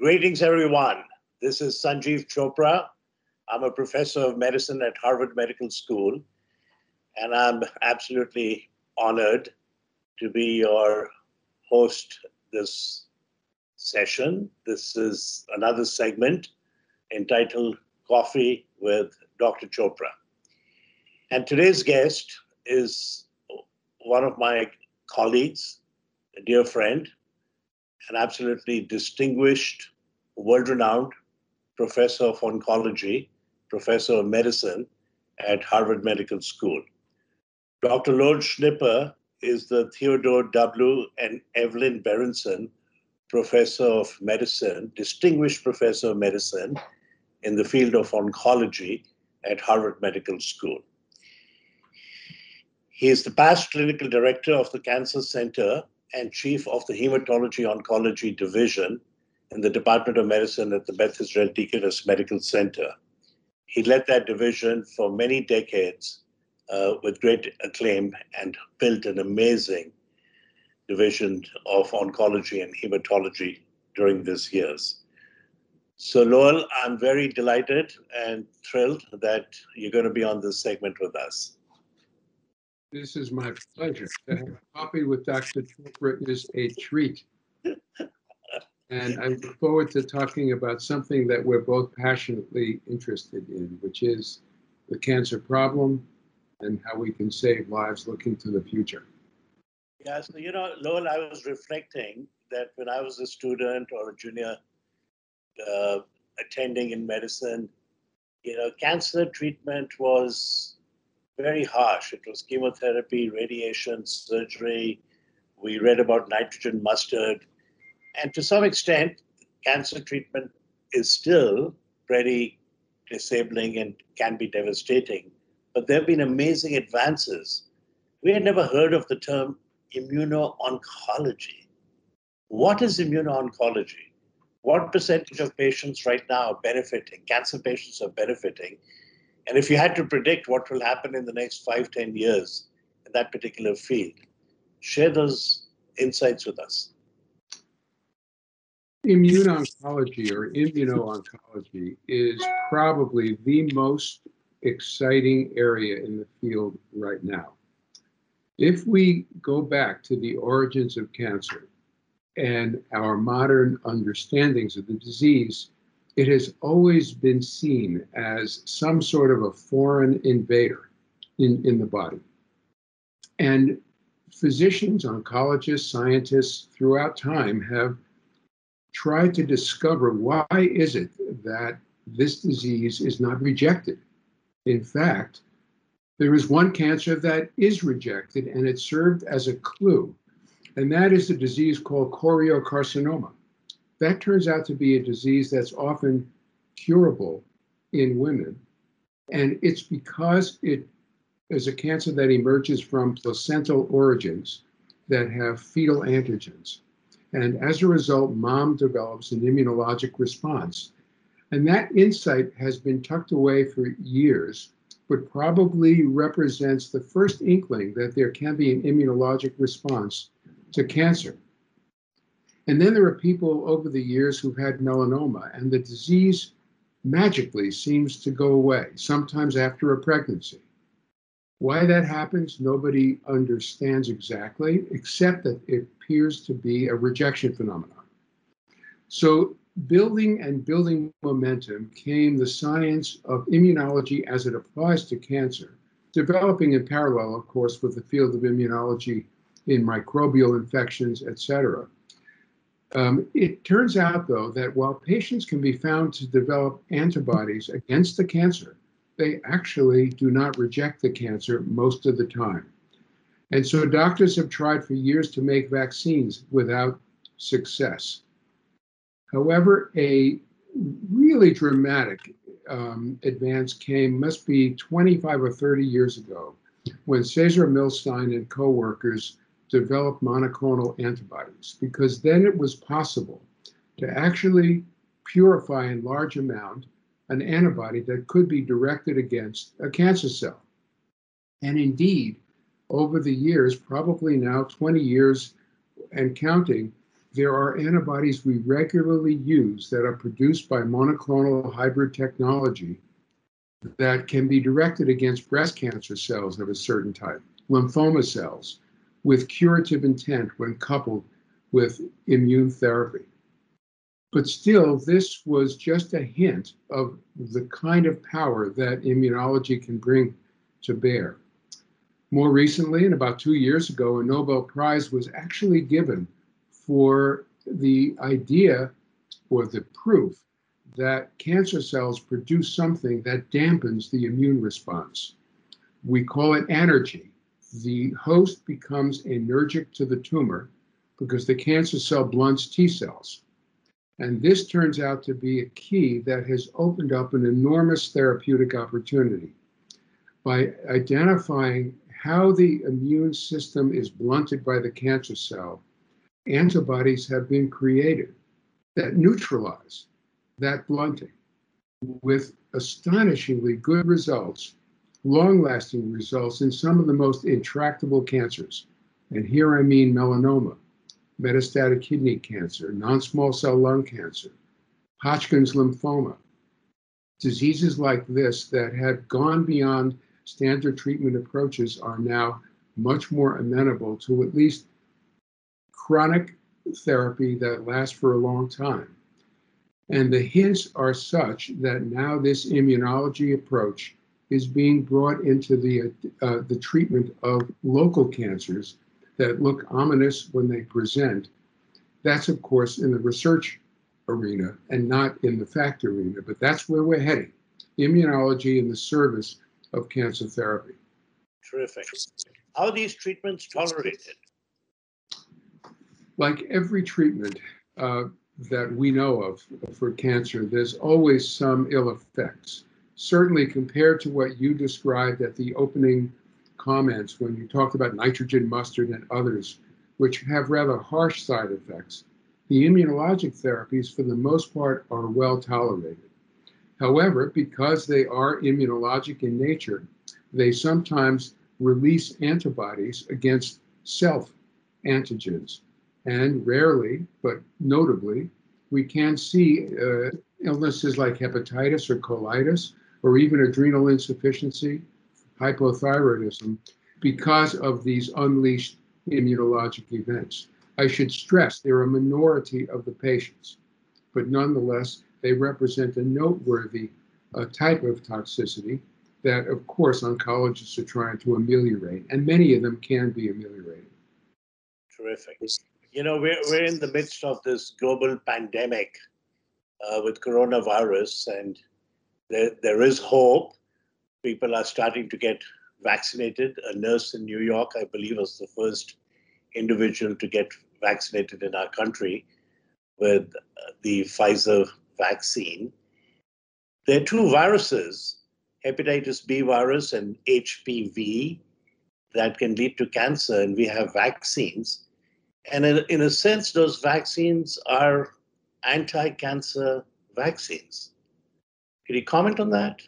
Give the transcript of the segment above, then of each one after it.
Greetings, everyone. This is Sanjiv Chopra. I'm a professor of medicine at Harvard Medical School, and I'm absolutely honored to be your host this session. This is another segment entitled Coffee with Dr. Chopra. And today's guest is one of my colleagues, a dear friend, an absolutely distinguished, world renowned professor of oncology, professor of medicine at Harvard Medical School. Dr. Lowell Schnipper is the Theodore W. and Evelyn Berenson Professor of Medicine, Distinguished Professor of Medicine in the field of oncology at Harvard Medical School. He is the past clinical director of the Cancer Center and chief of the Hematology Oncology Division in the Department of Medicine at the Beth Israel Deaconess Medical Center. He led that division for many decades uh, with great acclaim and built an amazing division of oncology and hematology during these years. So, Lowell, I'm very delighted and thrilled that you're going to be on this segment with us. This is my pleasure. To have coffee with Dr. Chopra is a treat. And I look forward to talking about something that we're both passionately interested in, which is the cancer problem and how we can save lives looking to the future. Yeah, so you know, Lowell, I was reflecting that when I was a student or a junior uh, attending in medicine, you know, cancer treatment was very harsh. It was chemotherapy, radiation, surgery. We read about nitrogen mustard. And to some extent, cancer treatment is still pretty disabling and can be devastating. But there have been amazing advances. We had never heard of the term immuno-oncology. What is immuno-oncology? What percentage of patients right now are benefiting, cancer patients are benefiting, and if you had to predict what will happen in the next five, ten years in that particular field, share those insights with us. Immune oncology or immuno-oncology is probably the most exciting area in the field right now. If we go back to the origins of cancer and our modern understandings of the disease, it has always been seen as some sort of a foreign invader in, in the body. And physicians, oncologists, scientists throughout time have tried to discover why is it that this disease is not rejected. In fact, there is one cancer that is rejected, and it served as a clue, and that is a disease called choriocarcinoma that turns out to be a disease that's often curable in women. And it's because it is a cancer that emerges from placental origins that have fetal antigens. And as a result, mom develops an immunologic response. And that insight has been tucked away for years, but probably represents the first inkling that there can be an immunologic response to cancer. And then there are people over the years who've had melanoma, and the disease magically seems to go away, sometimes after a pregnancy. Why that happens, nobody understands exactly, except that it appears to be a rejection phenomenon. So, building and building momentum came the science of immunology as it applies to cancer, developing in parallel, of course, with the field of immunology in microbial infections, et cetera. Um, it turns out, though, that while patients can be found to develop antibodies against the cancer, they actually do not reject the cancer most of the time. And so doctors have tried for years to make vaccines without success. However, a really dramatic um, advance came, must be 25 or 30 years ago, when Cesar Milstein and co-workers develop monoclonal antibodies because then it was possible to actually purify in large amount an antibody that could be directed against a cancer cell. And indeed, over the years, probably now 20 years and counting, there are antibodies we regularly use that are produced by monoclonal hybrid technology that can be directed against breast cancer cells of a certain type, lymphoma cells, with curative intent when coupled with immune therapy. But still, this was just a hint of the kind of power that immunology can bring to bear. More recently, and about two years ago, a Nobel Prize was actually given for the idea or the proof that cancer cells produce something that dampens the immune response. We call it anergy. The host becomes anergic to the tumor because the cancer cell blunts T cells. And this turns out to be a key that has opened up an enormous therapeutic opportunity. By identifying how the immune system is blunted by the cancer cell, antibodies have been created that neutralize that blunting with astonishingly good results, long lasting results in some of the most intractable cancers. And here I mean melanoma, metastatic kidney cancer, non small cell lung cancer, Hodgkin's lymphoma. Diseases like this that had gone beyond standard treatment approaches are now much more amenable to at least chronic therapy that lasts for a long time. And the hints are such that now this immunology approach is being brought into the, uh, the treatment of local cancers that look ominous when they present. That's, of course, in the research arena and not in the fact arena, but that's where we're heading immunology in the service of cancer therapy. Terrific. How are these treatments tolerated? like every treatment uh, that we know of for cancer, there's always some ill effects. Certainly, compared to what you described at the opening comments when you talked about nitrogen mustard and others, which have rather harsh side effects, the immunologic therapies, for the most part, are well tolerated. However, because they are immunologic in nature, they sometimes release antibodies against self antigens and rarely, but notably, we can see uh, illnesses like hepatitis or colitis or even adrenal insufficiency, hypothyroidism, because of these unleashed immunologic events. I should stress they're a minority of the patients, but nonetheless, they represent a noteworthy uh, type of toxicity that, of course, oncologists are trying to ameliorate, and many of them can be ameliorated. Terrific you know, we're, we're in the midst of this global pandemic uh, with coronavirus, and there, there is hope. People are starting to get vaccinated. A nurse in New York, I believe, was the first individual to get vaccinated in our country with uh, the Pfizer vaccine. There are two viruses, hepatitis B virus and HPV, that can lead to cancer, and we have vaccines. And in, in a sense, those vaccines are anti cancer vaccines. Could you comment on that?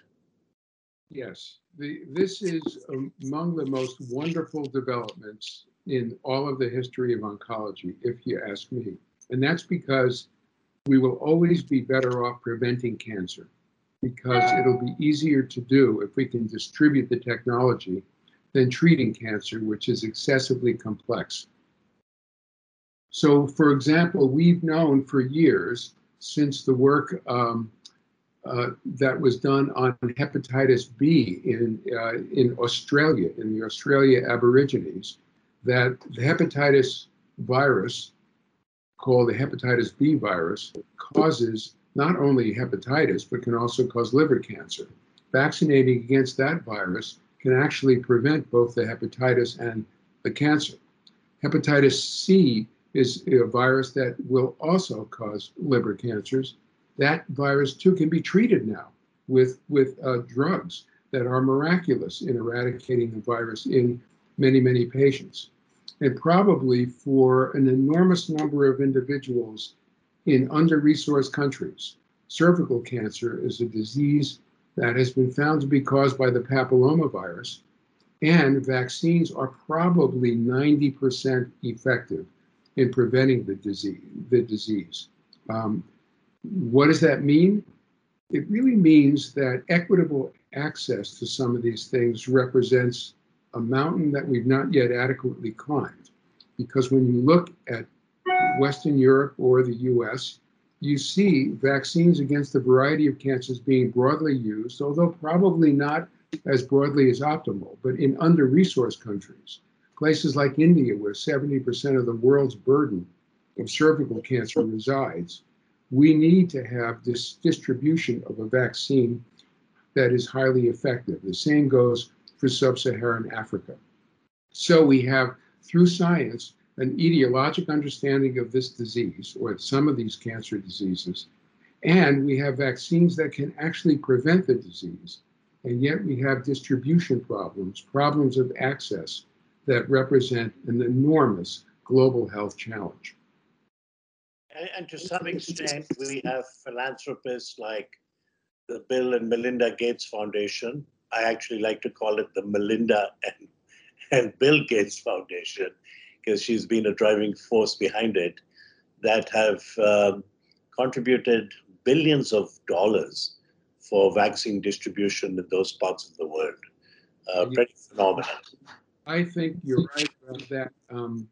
Yes. The, this is among the most wonderful developments in all of the history of oncology, if you ask me. And that's because we will always be better off preventing cancer because it'll be easier to do if we can distribute the technology than treating cancer, which is excessively complex. So, for example, we've known for years since the work um, uh, that was done on hepatitis B in uh, in Australia, in the Australia Aborigines, that the hepatitis virus, called the hepatitis B virus, causes not only hepatitis but can also cause liver cancer. Vaccinating against that virus can actually prevent both the hepatitis and the cancer. Hepatitis C is a virus that will also cause liver cancers. That virus too can be treated now with with uh, drugs that are miraculous in eradicating the virus in many many patients, and probably for an enormous number of individuals in under-resourced countries. Cervical cancer is a disease that has been found to be caused by the papillomavirus, and vaccines are probably 90% effective in preventing the disease. The disease. Um, what does that mean? It really means that equitable access to some of these things represents a mountain that we've not yet adequately climbed. Because when you look at Western Europe or the US, you see vaccines against a variety of cancers being broadly used, although probably not as broadly as optimal, but in under resourced countries. Places like India, where 70% of the world's burden of cervical cancer resides, we need to have this distribution of a vaccine that is highly effective. The same goes for sub Saharan Africa. So we have, through science, an etiologic understanding of this disease or some of these cancer diseases, and we have vaccines that can actually prevent the disease. And yet we have distribution problems, problems of access that represent an enormous global health challenge. And, and to some extent, we have philanthropists like the Bill and Melinda Gates Foundation. I actually like to call it the Melinda and, and Bill Gates Foundation because she's been a driving force behind it that have um, contributed billions of dollars for vaccine distribution in those parts of the world. Uh, pretty phenomenal. I think you're right about that. Um,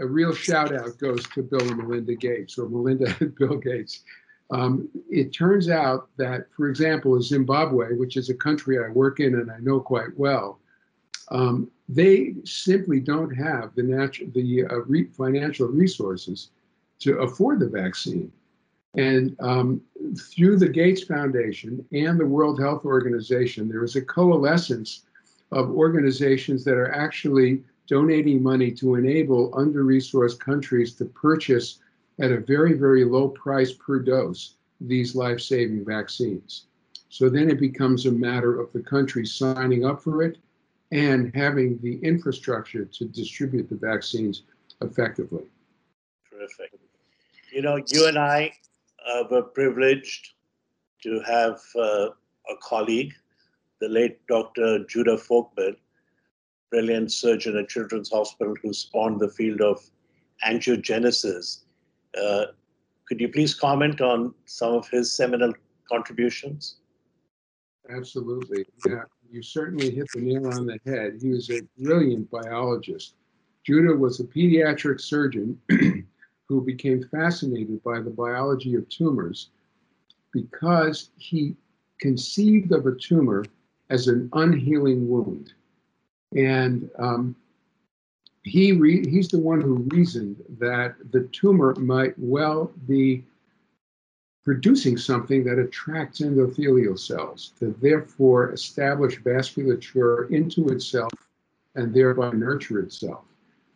a real shout out goes to Bill and Melinda Gates or Melinda and Bill Gates. Um, it turns out that, for example, in Zimbabwe, which is a country I work in and I know quite well, um, they simply don't have the natural, the uh, re- financial resources to afford the vaccine. And um, through the Gates Foundation and the World Health Organization, there is a coalescence of organizations that are actually donating money to enable under resourced countries to purchase at a very, very low price per dose these life saving vaccines. So then it becomes a matter of the country signing up for it and having the infrastructure to distribute the vaccines effectively. Terrific. You know, you and I uh, were privileged to have uh, a colleague, the late Dr. Judah Folkman, brilliant surgeon at Children's Hospital who spawned the field of angiogenesis. Uh, could you please comment on some of his seminal contributions? Absolutely. Yeah, you certainly hit the nail on the head. He was a brilliant biologist. Judah was a pediatric surgeon who became fascinated by the biology of tumors because he conceived of a tumor as an unhealing wound. And um, he re- he's the one who reasoned that the tumor might well be producing something that attracts endothelial cells to therefore establish vasculature into itself and thereby nurture itself.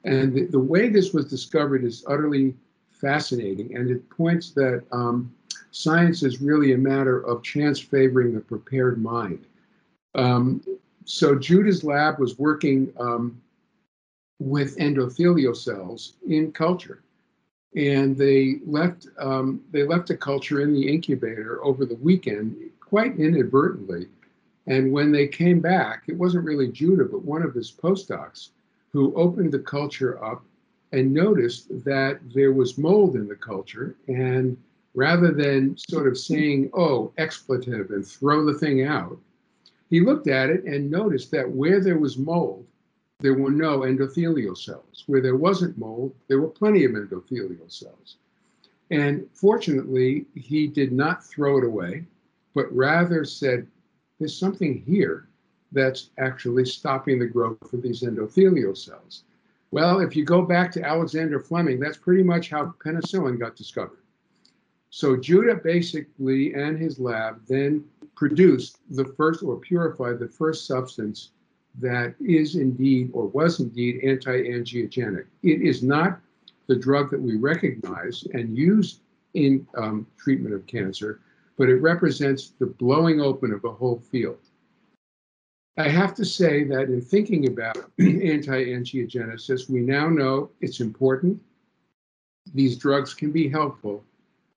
And the, the way this was discovered is utterly fascinating, and it points that um, science is really a matter of chance favoring the prepared mind. Um, so Judah's lab was working um, with endothelial cells in culture and they left um, they left a culture in the incubator over the weekend quite inadvertently. And when they came back, it wasn't really Judah, but one of his postdocs who opened the culture up and noticed that there was mold in the culture. And rather than sort of saying, oh, expletive and throw the thing out, he looked at it and noticed that where there was mold, there were no endothelial cells. Where there wasn't mold, there were plenty of endothelial cells. And fortunately, he did not throw it away, but rather said, there's something here that's actually stopping the growth of these endothelial cells. Well, if you go back to Alexander Fleming, that's pretty much how penicillin got discovered. So Judah basically and his lab then produced the first or purified the first substance that is indeed or was indeed anti-angiogenic. It is not the drug that we recognize and use in um, treatment of cancer, but it represents the blowing open of a whole field. I have to say that in thinking about anti-angiogenesis, we now know it's important. These drugs can be helpful,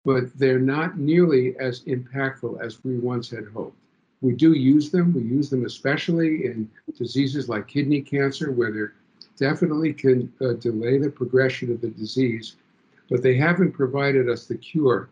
but they're not nearly as impactful as we once had hoped. We do use them. We use them especially in diseases like kidney cancer, where they're definitely can uh, delay the progression of the disease, but they haven't provided us the cure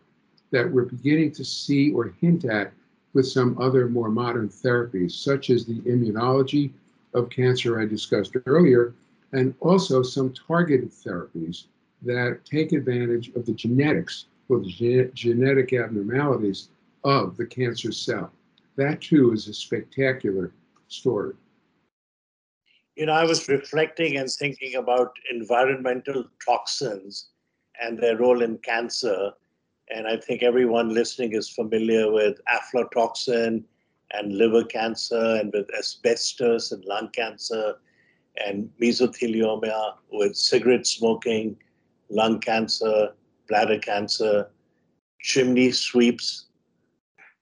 that we're beginning to see or hint at with some other more modern therapies, such as the immunology of cancer I discussed earlier, and also some targeted therapies that take advantage of the genetics the gen- genetic abnormalities of the cancer cell. That too is a spectacular story. You know, I was reflecting and thinking about environmental toxins and their role in cancer. And I think everyone listening is familiar with aflatoxin and liver cancer, and with asbestos and lung cancer, and mesothelioma with cigarette smoking, lung cancer, bladder cancer, chimney sweeps.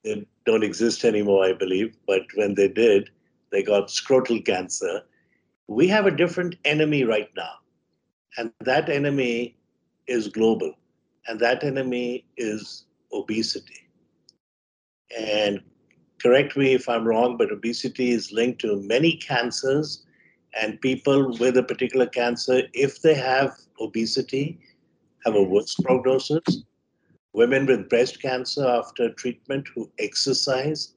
They don't exist anymore, I believe, but when they did, they got scrotal cancer. We have a different enemy right now, and that enemy is global, and that enemy is obesity. And correct me if I'm wrong, but obesity is linked to many cancers, and people with a particular cancer, if they have obesity, have a worse prognosis. Women with breast cancer after treatment who exercise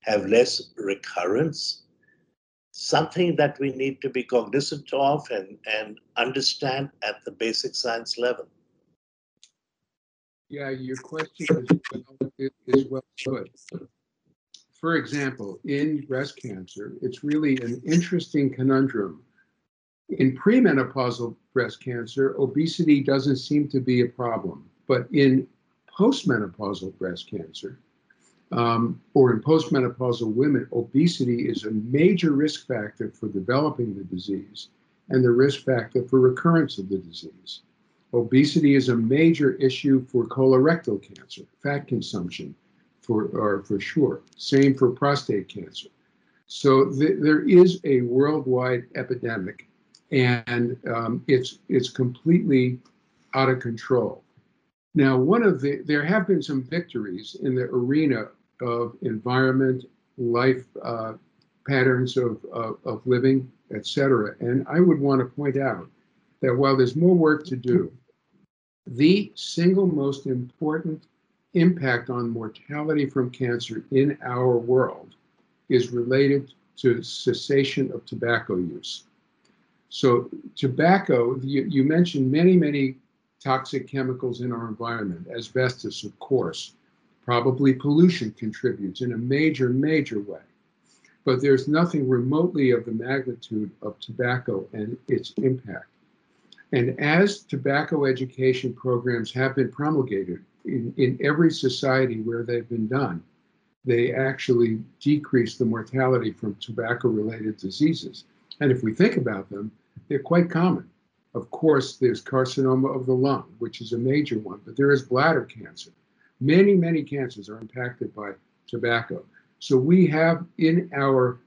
have less recurrence. Something that we need to be cognizant of and, and understand at the basic science level. Yeah, your question is well, is well put. For example, in breast cancer, it's really an interesting conundrum. In premenopausal breast cancer, obesity doesn't seem to be a problem. But in postmenopausal breast cancer, um, or in postmenopausal women, obesity is a major risk factor for developing the disease and the risk factor for recurrence of the disease. Obesity is a major issue for colorectal cancer, fat consumption, for or for sure. Same for prostate cancer. So th- there is a worldwide epidemic, and um, it's it's completely out of control. Now, one of the there have been some victories in the arena of environment, life uh, patterns of, of, of living, etc. And I would want to point out that while there's more work to do, the single most important impact on mortality from cancer in our world is related to cessation of tobacco use. So, tobacco, you, you mentioned many, many toxic chemicals in our environment, asbestos, of course. Probably pollution contributes in a major, major way. But there's nothing remotely of the magnitude of tobacco and its impact. And as tobacco education programs have been promulgated in, in every society where they've been done, they actually decrease the mortality from tobacco related diseases. And if we think about them, they're quite common. Of course, there's carcinoma of the lung, which is a major one, but there is bladder cancer. Many, many cancers are impacted by tobacco. So we have in our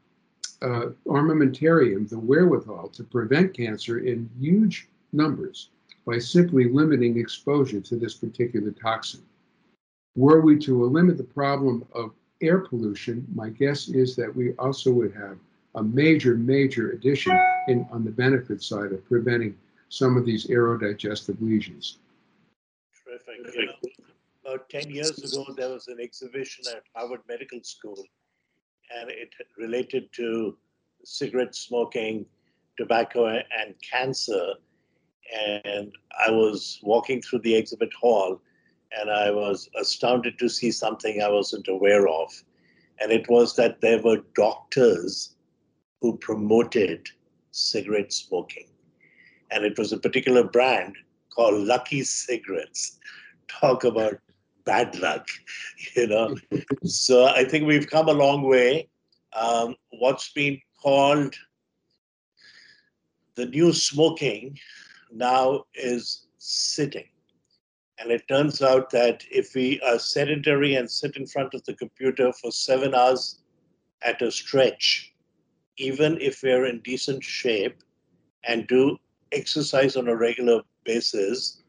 uh, armamentarium the wherewithal to prevent cancer in huge numbers by simply limiting exposure to this particular toxin. Were we to limit the problem of air pollution, my guess is that we also would have a major, major addition in, on the benefit side of preventing some of these aerodigestive lesions. Terrific. You know, about 10 years ago, there was an exhibition at Harvard Medical School, and it related to cigarette smoking, tobacco, and cancer and I was walking through the exhibit hall and I was astounded to see something I wasn't aware of. And it was that there were doctors who promoted cigarette smoking. And it was a particular brand called Lucky Cigarettes. Talk about bad luck, you know. so I think we've come a long way. Um, what's been called the new smoking now is sitting. And it turns out that if we are sedentary and sit in front of the computer for seven hours at a stretch, even if we're in decent shape and do exercise on a regular basis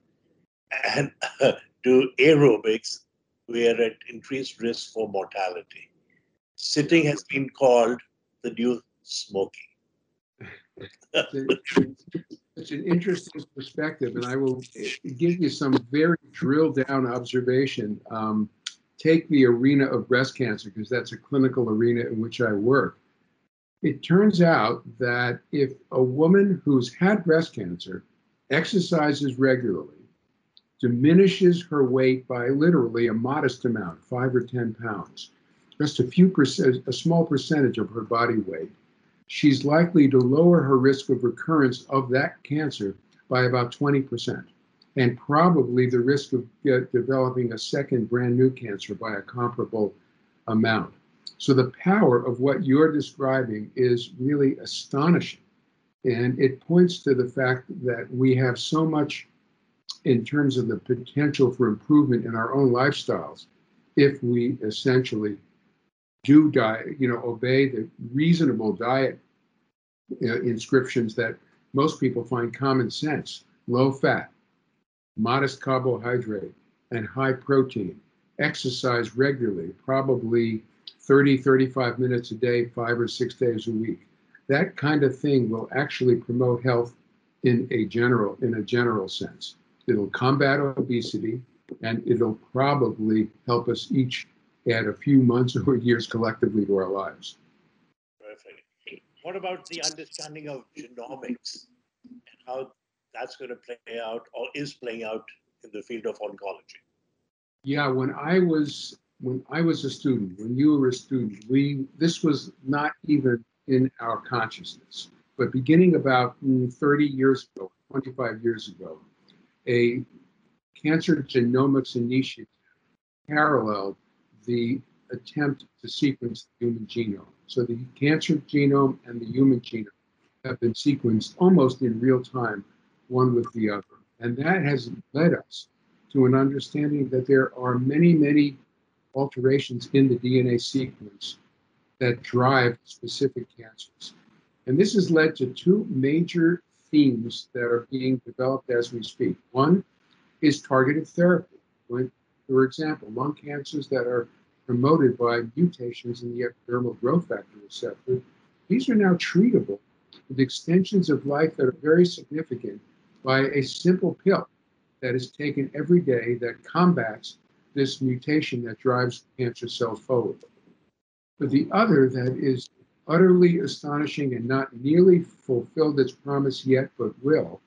and do aerobics, we are at increased risk for mortality. Sitting has been called the new smoking. It's an interesting perspective, and I will give you some very drill down observation. Um, take the arena of breast cancer, because that's a clinical arena in which I work. It turns out that if a woman who's had breast cancer exercises regularly, diminishes her weight by literally a modest amount, five or 10 pounds, just a few percent, a small percentage of her body weight, she's likely to lower her risk of recurrence of that cancer by about 20%, and probably the risk of developing a second brand new cancer by a comparable amount. So the power of what you're describing is really astonishing. And it points to the fact that we have so much in terms of the potential for improvement in our own lifestyles if we essentially do diet, you know, obey the reasonable diet uh, inscriptions that most people find common sense low fat, modest carbohydrate, and high protein. Exercise regularly, probably 30, 35 minutes a day, five or six days a week. That kind of thing will actually promote health in a general in a general sense. It'll combat obesity, and it'll probably help us each add a few months or years collectively to our lives. Perfect. What about the understanding of genomics and how that's going to play out or is playing out in the field of oncology? Yeah, when I was when I was a student, when you were a student, we this was not even in our consciousness. But beginning about mm, 30 years ago, 25 years ago, a cancer genomics initiative paralleled the attempt to sequence the human genome. So the cancer genome and the human genome have been sequenced almost in real time, one with the other. And that has led us to an understanding that there are many, many alterations in the DNA sequence that drive specific cancers. And this has led to two major themes that are being developed as we speak. One is targeted therapy. For example, lung cancers that are promoted by mutations in the epidermal growth factor receptor, these are now treatable with extensions of life that are very significant by a simple pill that is taken every day that combats this mutation that drives cancer cells forward. But the other that is utterly astonishing and not nearly fulfilled its promise yet, but will,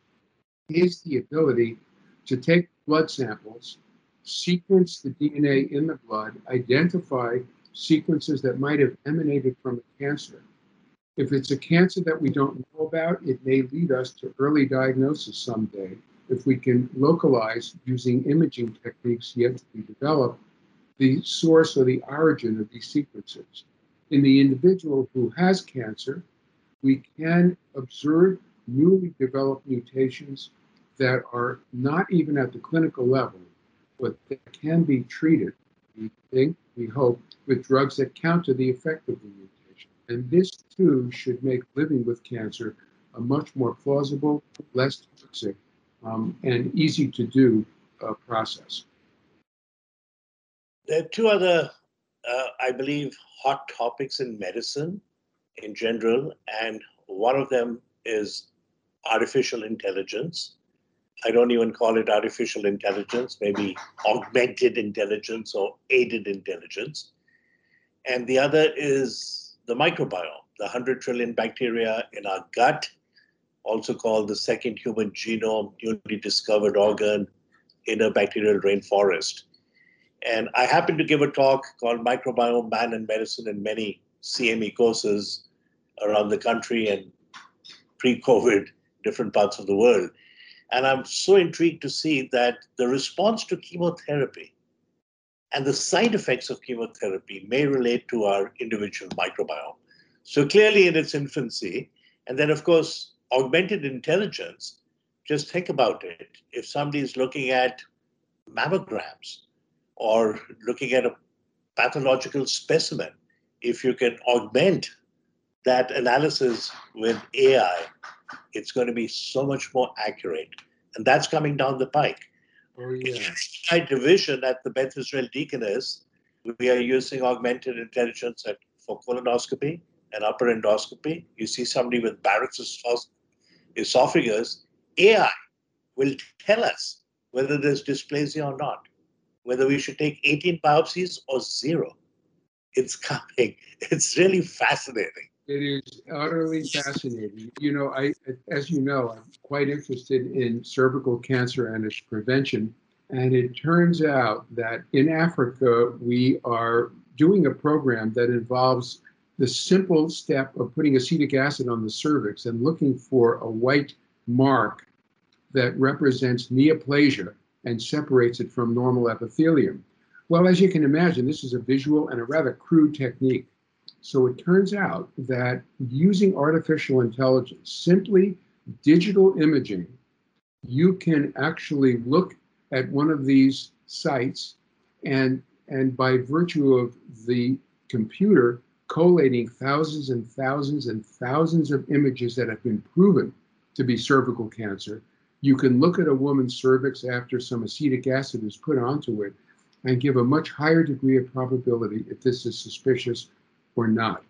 is the ability to take blood samples, sequence the DNA in the blood, identify sequences that might have emanated from a cancer. If it's a cancer that we don't know about, it may lead us to early diagnosis someday. If we can localize using imaging techniques yet to be developed the source or the origin of these sequences. In the individual who has cancer, we can observe newly developed mutations that are not even at the clinical level, but that can be treated, we think, we hope, with drugs that counter the effect of the mutation. And this too should make living with cancer a much more plausible, less toxic, um, and easy to do uh, process. There are two other, uh, I believe, hot topics in medicine in general, and one of them is artificial intelligence. I don't even call it artificial intelligence, maybe augmented intelligence or aided intelligence. And the other is the microbiome, the 100 trillion bacteria in our gut, also called the second human genome, newly discovered organ in a bacterial rainforest. And I happened to give a talk called Microbiome Man and Medicine in many CME courses around the country and pre COVID, different parts of the world. And I'm so intrigued to see that the response to chemotherapy and the side effects of chemotherapy may relate to our individual microbiome. So clearly in its infancy, and then of course, augmented intelligence, just think about it. If somebody is looking at mammograms, or looking at a pathological specimen, if you can augment that analysis with AI, it's going to be so much more accurate. And that's coming down the pike. Oh, yeah. My division at the Beth Israel Deaconess, we are using augmented intelligence at, for colonoscopy an upper endoscopy, you see somebody with Barrett's esophagus, AI will tell us whether there's dysplasia or not, whether we should take 18 biopsies or zero. It's coming. It's really fascinating. It is utterly fascinating. You know, I, as you know, I'm quite interested in cervical cancer and its prevention. And it turns out that in Africa, we are doing a program that involves the simple step of putting acetic acid on the cervix and looking for a white mark that represents neoplasia and separates it from normal epithelium. Well, as you can imagine, this is a visual and a rather crude technique. So it turns out that using artificial intelligence, simply digital imaging, you can actually look at one of these sites and and by virtue of the computer collating thousands and thousands and thousands of images that have been proven to be cervical cancer, you can look at a woman's cervix after some acetic acid is put onto it and give a much higher degree of probability if this is suspicious or not.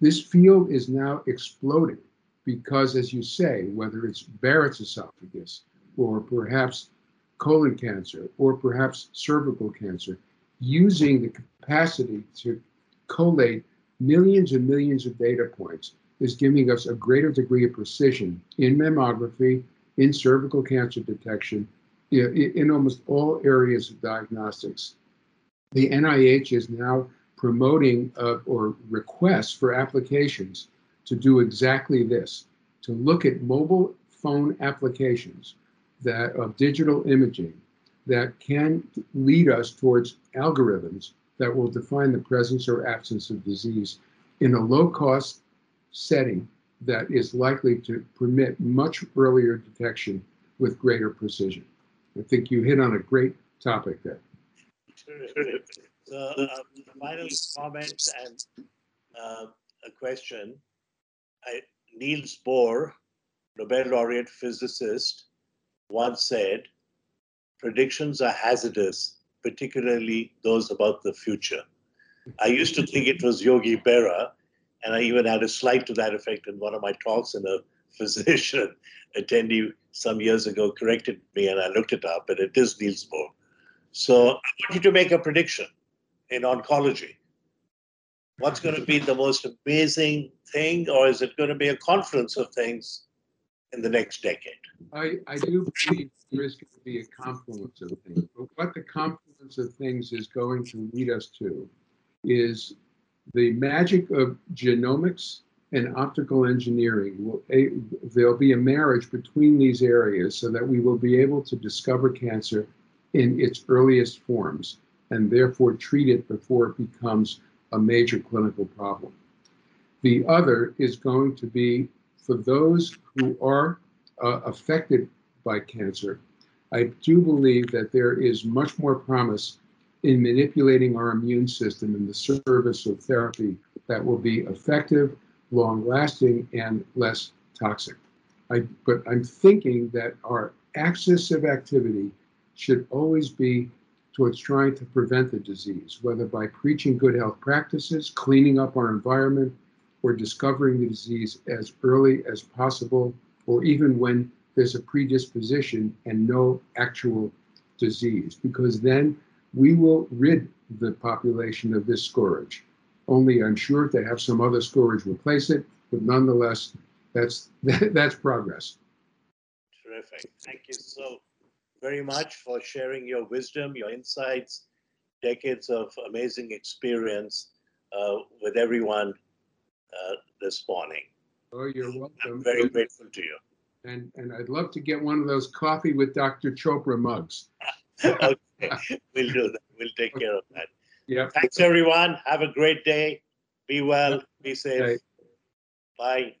This field is now exploding because, as you say, whether it's Barrett's esophagus or perhaps colon cancer or perhaps cervical cancer, using the capacity to collate millions and millions of data points is giving us a greater degree of precision in mammography, in cervical cancer detection, in almost all areas of diagnostics. The NIH is now promoting uh, or requests for applications to do exactly this to look at mobile phone applications that of digital imaging that can lead us towards algorithms that will define the presence or absence of disease in a low cost setting that is likely to permit much earlier detection with greater precision. I think you hit on a great topic there. So, uh, final comments and uh, a question. I, Niels Bohr, Nobel laureate physicist, once said, predictions are hazardous, particularly those about the future. I used to think it was Yogi Berra, and I even had a slide to that effect in one of my talks, and a physician attendee some years ago corrected me, and I looked it up, and it is Niels Bohr. So I want you to make a prediction in oncology. What's going to be the most amazing thing, or is it going to be a confluence of things in the next decade? I, I do believe there is going to be a confluence of things. But what the confluence of things is going to lead us to is the magic of genomics and optical engineering. Will, a, there'll be a marriage between these areas so that we will be able to discover cancer in its earliest forms and therefore treat it before it becomes a major clinical problem. The other is going to be for those who are uh, affected by cancer, I do believe that there is much more promise in manipulating our immune system in the service of therapy that will be effective, long lasting, and less toxic. I, but I'm thinking that our axis of activity should always be towards trying to prevent the disease, whether by preaching good health practices, cleaning up our environment, or discovering the disease as early as possible, or even when there's a predisposition and no actual disease, because then we will rid the population of this scourge. Only I'm sure to have some other scourge replace it, but nonetheless, that's that's progress. Terrific. Thank you so very much for sharing your wisdom, your insights, decades of amazing experience uh, with everyone uh, this morning. Oh, you're welcome. I'm very grateful to you. And, and I'd love to get one of those coffee with Dr. Chopra mugs. okay, we'll do that. We'll take care of that. Yeah. Thanks, everyone. Have a great day. Be well. Be safe. Okay. Bye.